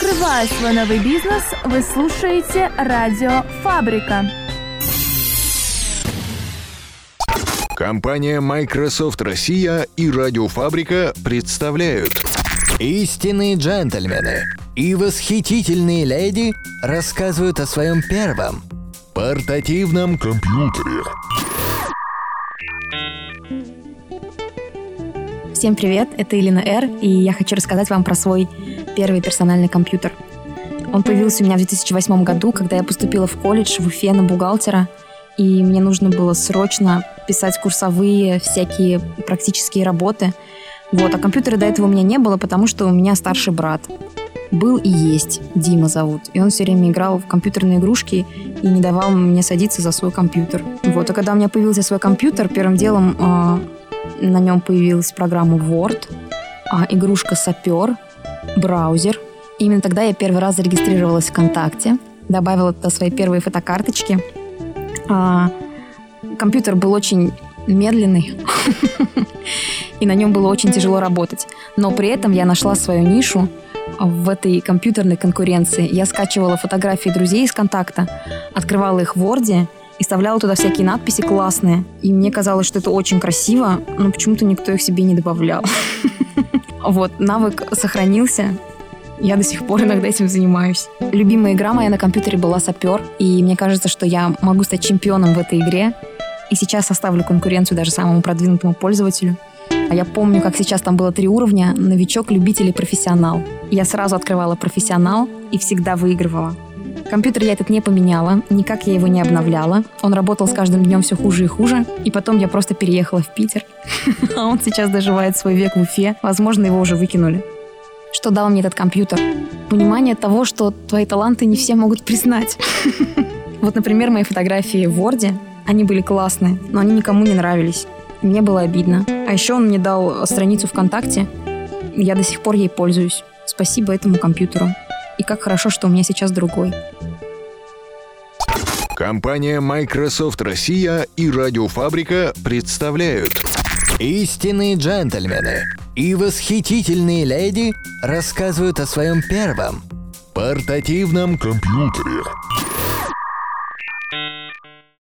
Открывая свой новый бизнес, вы слушаете Радио Фабрика. Компания Microsoft Россия и Радиофабрика представляют Истинные джентльмены и восхитительные леди рассказывают о своем первом портативном компьютере. Всем привет, это Илина Р, и я хочу рассказать вам про свой первый персональный компьютер. Он появился у меня в 2008 году, когда я поступила в колледж в Уфе на бухгалтера, и мне нужно было срочно писать курсовые, всякие практические работы. Вот, а компьютера до этого у меня не было, потому что у меня старший брат. Был и есть, Дима зовут. И он все время играл в компьютерные игрушки и не давал мне садиться за свой компьютер. Вот, а когда у меня появился свой компьютер, первым делом а, на нем появилась программа Word, а, игрушка Сапер, браузер. Именно тогда я первый раз зарегистрировалась ВКонтакте, добавила туда свои первые фотокарточки. А, компьютер был очень медленный, и на нем было очень тяжело работать. Но при этом я нашла свою нишу в этой компьютерной конкуренции. Я скачивала фотографии друзей из контакта, открывала их в Word и вставляла туда всякие надписи классные. И мне казалось, что это очень красиво, но почему-то никто их себе не добавлял. Вот, навык сохранился, я до сих пор иногда этим занимаюсь. Любимая игра моя на компьютере была «Сапер», и мне кажется, что я могу стать чемпионом в этой игре. И сейчас составлю конкуренцию даже самому продвинутому пользователю. А я помню, как сейчас там было три уровня – новичок, любитель и профессионал. Я сразу открывала профессионал и всегда выигрывала. Компьютер я этот не поменяла, никак я его не обновляла. Он работал с каждым днем все хуже и хуже. И потом я просто переехала в Питер. А он сейчас доживает свой век в Уфе. Возможно, его уже выкинули. Что дал мне этот компьютер? Понимание того, что твои таланты не все могут признать. Вот, например, мои фотографии в Word, они были классные, но они никому не нравились. Мне было обидно. А еще он мне дал страницу ВКонтакте. Я до сих пор ей пользуюсь. Спасибо этому компьютеру. И как хорошо, что у меня сейчас другой. Компания Microsoft Россия и Радиофабрика представляют Истинные джентльмены и восхитительные леди рассказывают о своем первом портативном компьютере.